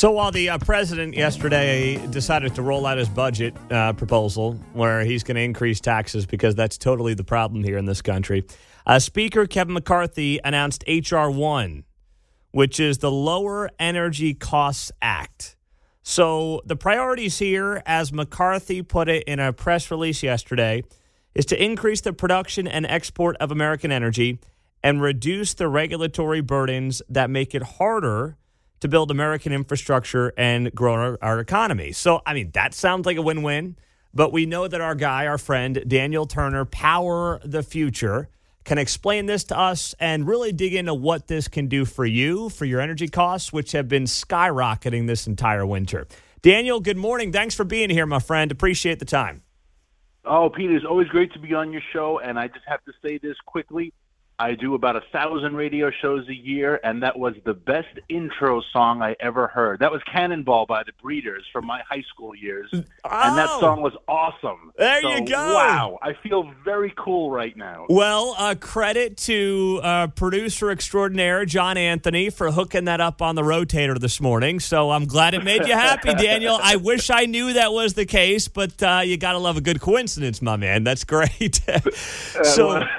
So while the uh, president yesterday decided to roll out his budget uh, proposal where he's going to increase taxes because that's totally the problem here in this country, uh, Speaker Kevin McCarthy announced H.R. 1, which is the Lower Energy Costs Act. So the priorities here, as McCarthy put it in a press release yesterday, is to increase the production and export of American energy and reduce the regulatory burdens that make it harder to build American infrastructure and grow our, our economy. So, I mean, that sounds like a win win. But we know that our guy, our friend, Daniel Turner, Power the Future, can explain this to us and really dig into what this can do for you, for your energy costs, which have been skyrocketing this entire winter. Daniel, good morning. Thanks for being here, my friend. Appreciate the time. Oh, Peter, it's always great to be on your show. And I just have to say this quickly. I do about a thousand radio shows a year, and that was the best intro song I ever heard. That was Cannonball by the Breeders from my high school years, oh, and that oh! song was awesome. There so, you go. Wow, I feel very cool right now. Well, uh, credit to uh, producer extraordinaire John Anthony for hooking that up on the rotator this morning. So I'm glad it made you happy, Daniel. I wish I knew that was the case, but uh, you got to love a good coincidence, my man. That's great. so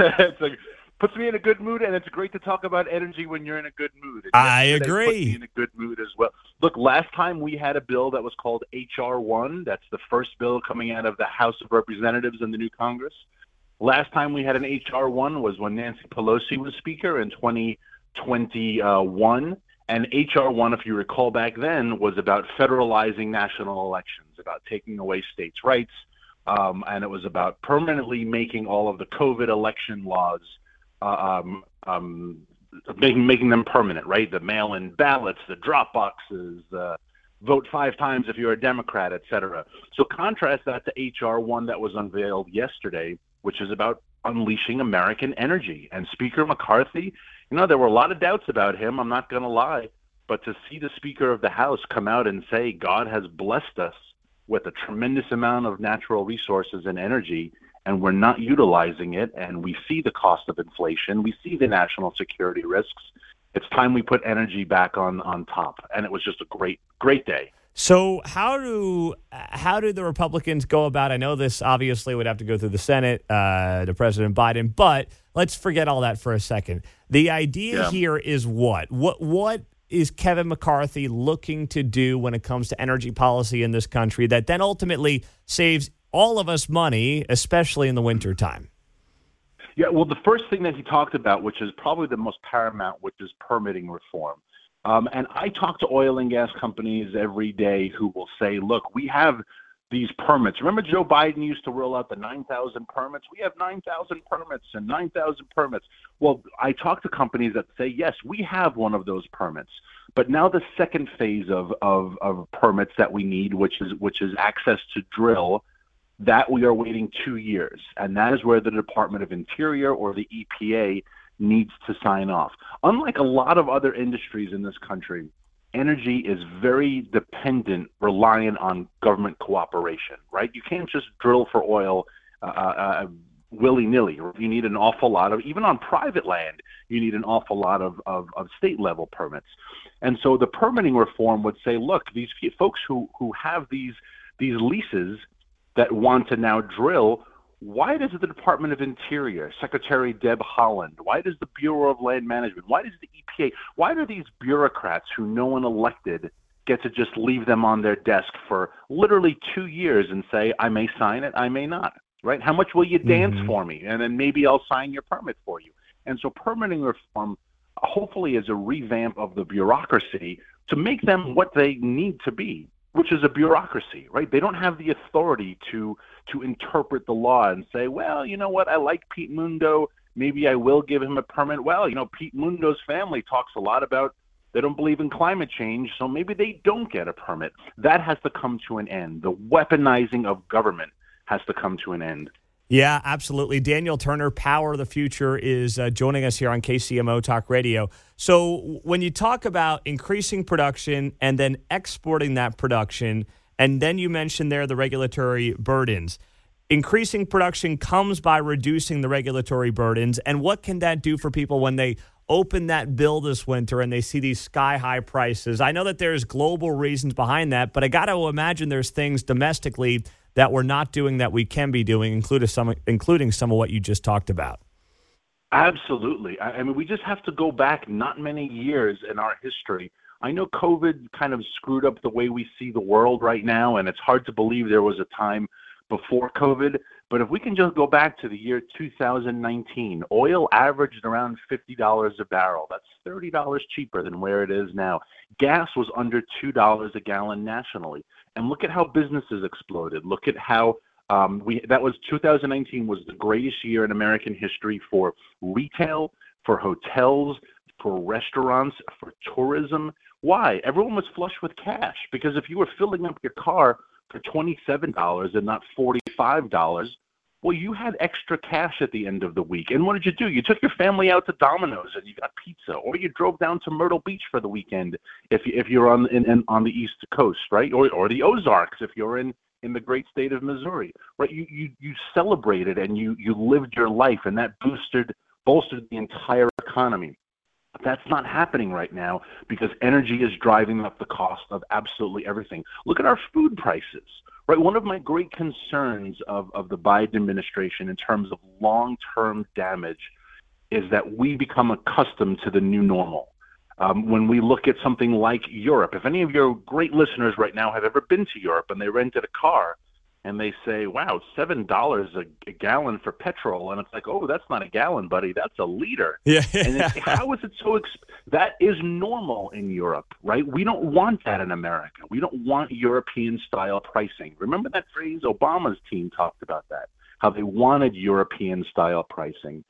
puts me in a good mood, and it's great to talk about energy when you're in a good mood. I agree. in a good mood as well. Look, last time we had a bill that was called HR one. That's the first bill coming out of the House of Representatives in the new Congress. Last time we had an HR one was when Nancy Pelosi was Speaker in 2021. And HR one, if you recall back then, was about federalizing national elections, about taking away states' rights, um, and it was about permanently making all of the COVID election laws um, um, making making them permanent, right? The mail-in ballots, the drop boxes, uh, vote five times if you're a Democrat, et cetera. So contrast that to HR one that was unveiled yesterday, which is about unleashing American energy. And Speaker McCarthy, you know, there were a lot of doubts about him. I'm not going to lie, but to see the Speaker of the House come out and say God has blessed us with a tremendous amount of natural resources and energy and we're not utilizing it, and we see the cost of inflation, we see the national security risks. It's time we put energy back on on top, and it was just a great great day. So how do how do the Republicans go about? I know this obviously would have to go through the Senate uh, to President Biden, but let's forget all that for a second. The idea yeah. here is what what what is Kevin McCarthy looking to do when it comes to energy policy in this country that then ultimately saves all of us money, especially in the wintertime. Yeah, well, the first thing that he talked about, which is probably the most paramount, which is permitting reform. Um, and I talk to oil and gas companies every day who will say, look, we have these permits. Remember, Joe Biden used to roll out the 9,000 permits? We have 9,000 permits and 9,000 permits. Well, I talk to companies that say, yes, we have one of those permits. But now the second phase of, of, of permits that we need, which is, which is access to drill that we are waiting two years, and that is where the Department of Interior or the EPA needs to sign off. Unlike a lot of other industries in this country, energy is very dependent, reliant on government cooperation, right? You can't just drill for oil uh, uh, willy nilly. You need an awful lot of, even on private land, you need an awful lot of, of, of state level permits. And so the permitting reform would say, look, these folks who, who have these, these leases that want to now drill, why does the Department of Interior, Secretary Deb Haaland, why does the Bureau of Land Management, why does the EPA, why do these bureaucrats who no one elected get to just leave them on their desk for literally two years and say, I may sign it, I may not, right? How much will you dance mm-hmm. for me? And then maybe I'll sign your permit for you. And so permitting reform hopefully is a revamp of the bureaucracy to make them what they need to be which is a bureaucracy, right? They don't have the authority to to interpret the law and say, well, you know what, I like Pete Mundo, maybe I will give him a permit. Well, you know, Pete Mundo's family talks a lot about They don't believe in climate change, so maybe they don't get a permit. That has to come to an end. The weaponizing of government has to come to an end. Yeah, absolutely. Daniel Turner, Power of the Future, is uh, joining us here on KCMO Talk Radio. So, when you talk about increasing production and then exporting that production, and then you mentioned there the regulatory burdens, increasing production comes by reducing the regulatory burdens. And what can that do for people when they open that bill this winter and they see these sky high prices? I know that there's global reasons behind that, but I got to imagine there's things domestically that we're not doing that we can be doing, including some, including some of what you just talked about? Absolutely. I, I mean, we just have to go back not many years in our history. I know COVID kind of screwed up the way we see the world right now, and it's hard to believe there was a time before COVID. But if we can just go back to the year 2019, oil averaged around $50 a barrel. That's $30 cheaper than where it is now. Gas was under $2 a gallon nationally. And look at how businesses exploded. Look at how um, we that was 2019 was the greatest year in American history for retail, for hotels, for restaurants, for tourism. Why? Everyone was flush with cash because if you were filling up your car for $27 and not $45, well, you had extra cash at the end of the week. And what did you do? You took your family out to Domino's and you got pizza, or you drove down to Myrtle Beach for the weekend if you, if you're on in, in, on the East Coast, right? Or or the Ozarks if you're in in the great state of Missouri, right? You you you celebrated and you you lived your life, and that boosted bolstered the entire economy. That's not happening right now because energy is driving up the cost of absolutely everything. Look at our food prices, right? One of my great concerns of, of the Biden administration in terms of long term damage is that we become accustomed to the new normal. Um, when we look at something like Europe, if any of your great listeners right now have ever been to Europe and they rented a car, and they say, "Wow, seven dollars a gallon for petrol," and it's like, "Oh, that's not a gallon, buddy. That's a liter." Yeah. and how is it so? Exp- that is normal in Europe, right? We don't want that in America. We don't want European style pricing. Remember that phrase? Obama's team talked about that. How they wanted European style pricing.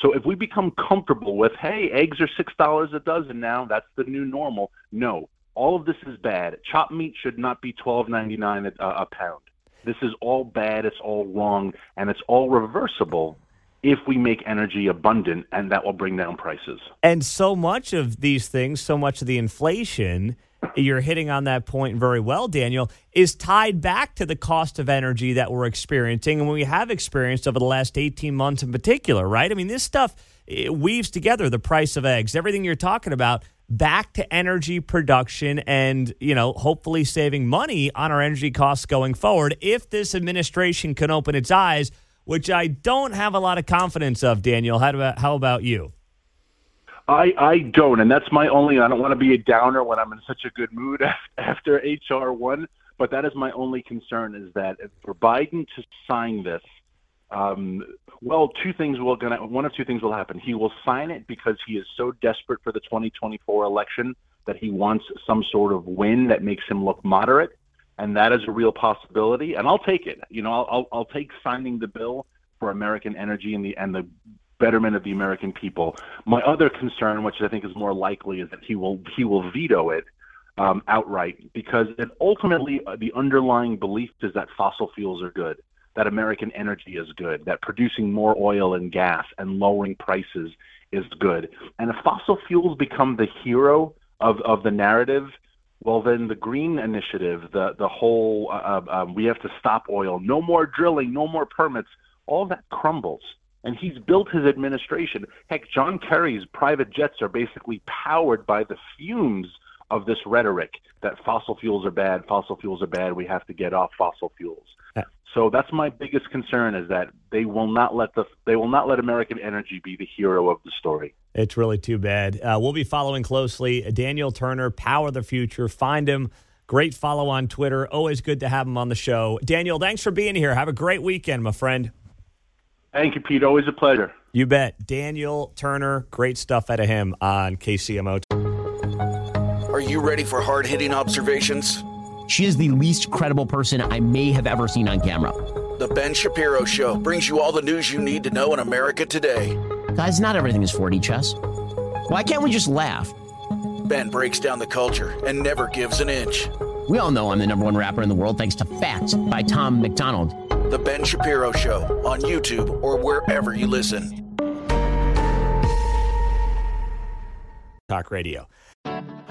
So if we become comfortable with, hey, eggs are six dollars a dozen now, that's the new normal. No, all of this is bad. Chopped meat should not be twelve ninety nine a pound this is all bad, it's all wrong, and it's all reversible if we make energy abundant, and that will bring down prices. And so much of these things, so much of the inflation, you're hitting on that point very well, Daniel, is tied back to the cost of energy that we're experiencing and we have experienced over the last 18 months in particular, right? I mean, this stuff weaves together the price of eggs, everything you're talking about back to energy production and, you know, hopefully saving money on our energy costs going forward if this administration can open its eyes, which I don't have a lot of confidence of, Daniel. How about, how about you? I, I don't, and that's my only. I don't want to be a downer when I'm in such a good mood after HR one, but that is my only concern is that for Biden to sign this, um, well, two things will gonna one of two things will happen. He will sign it because he is so desperate for the 2024 election that he wants some sort of win that makes him look moderate, and that is a real possibility. And I'll take it. You know, I'll I'll, I'll take signing the bill for American energy and the and the betterment of the American people. My other concern, which I think is more likely, is that he will he will veto it um, outright because it ultimately uh, the underlying belief is that fossil fuels are good that American energy is good, that producing more oil and gas and lowering prices is good. And if fossil fuels become the hero of, of the narrative, well, then the green initiative, the the whole uh, uh, um, we have to stop oil, no more drilling, no more permits, all that crumbles. And he's built his administration. Heck, John Kerry's private jets are basically powered by the fumes of this rhetoric that fossil fuels are bad, fossil fuels are bad, we have to get off fossil fuels. So that's my biggest concern is that they will not let the they will not let American energy be the hero of the story. It's really too bad. Uh, we'll be following closely. Daniel Turner, Power the Future. Find him. Great follow on Twitter. Always good to have him on the show. Daniel, thanks for being here. Have a great weekend, my friend. Thank you, Pete. Always a pleasure. You bet. Daniel Turner, great stuff out of him on KCMO. Are you ready for hard hitting observations? She is the least credible person I may have ever seen on camera. The Ben Shapiro Show brings you all the news you need to know in America today. Guys, not everything is 4D chess. Why can't we just laugh? Ben breaks down the culture and never gives an inch. We all know I'm the number one rapper in the world thanks to Facts by Tom MacDonald. The Ben Shapiro Show on YouTube or wherever you listen. Talk Radio.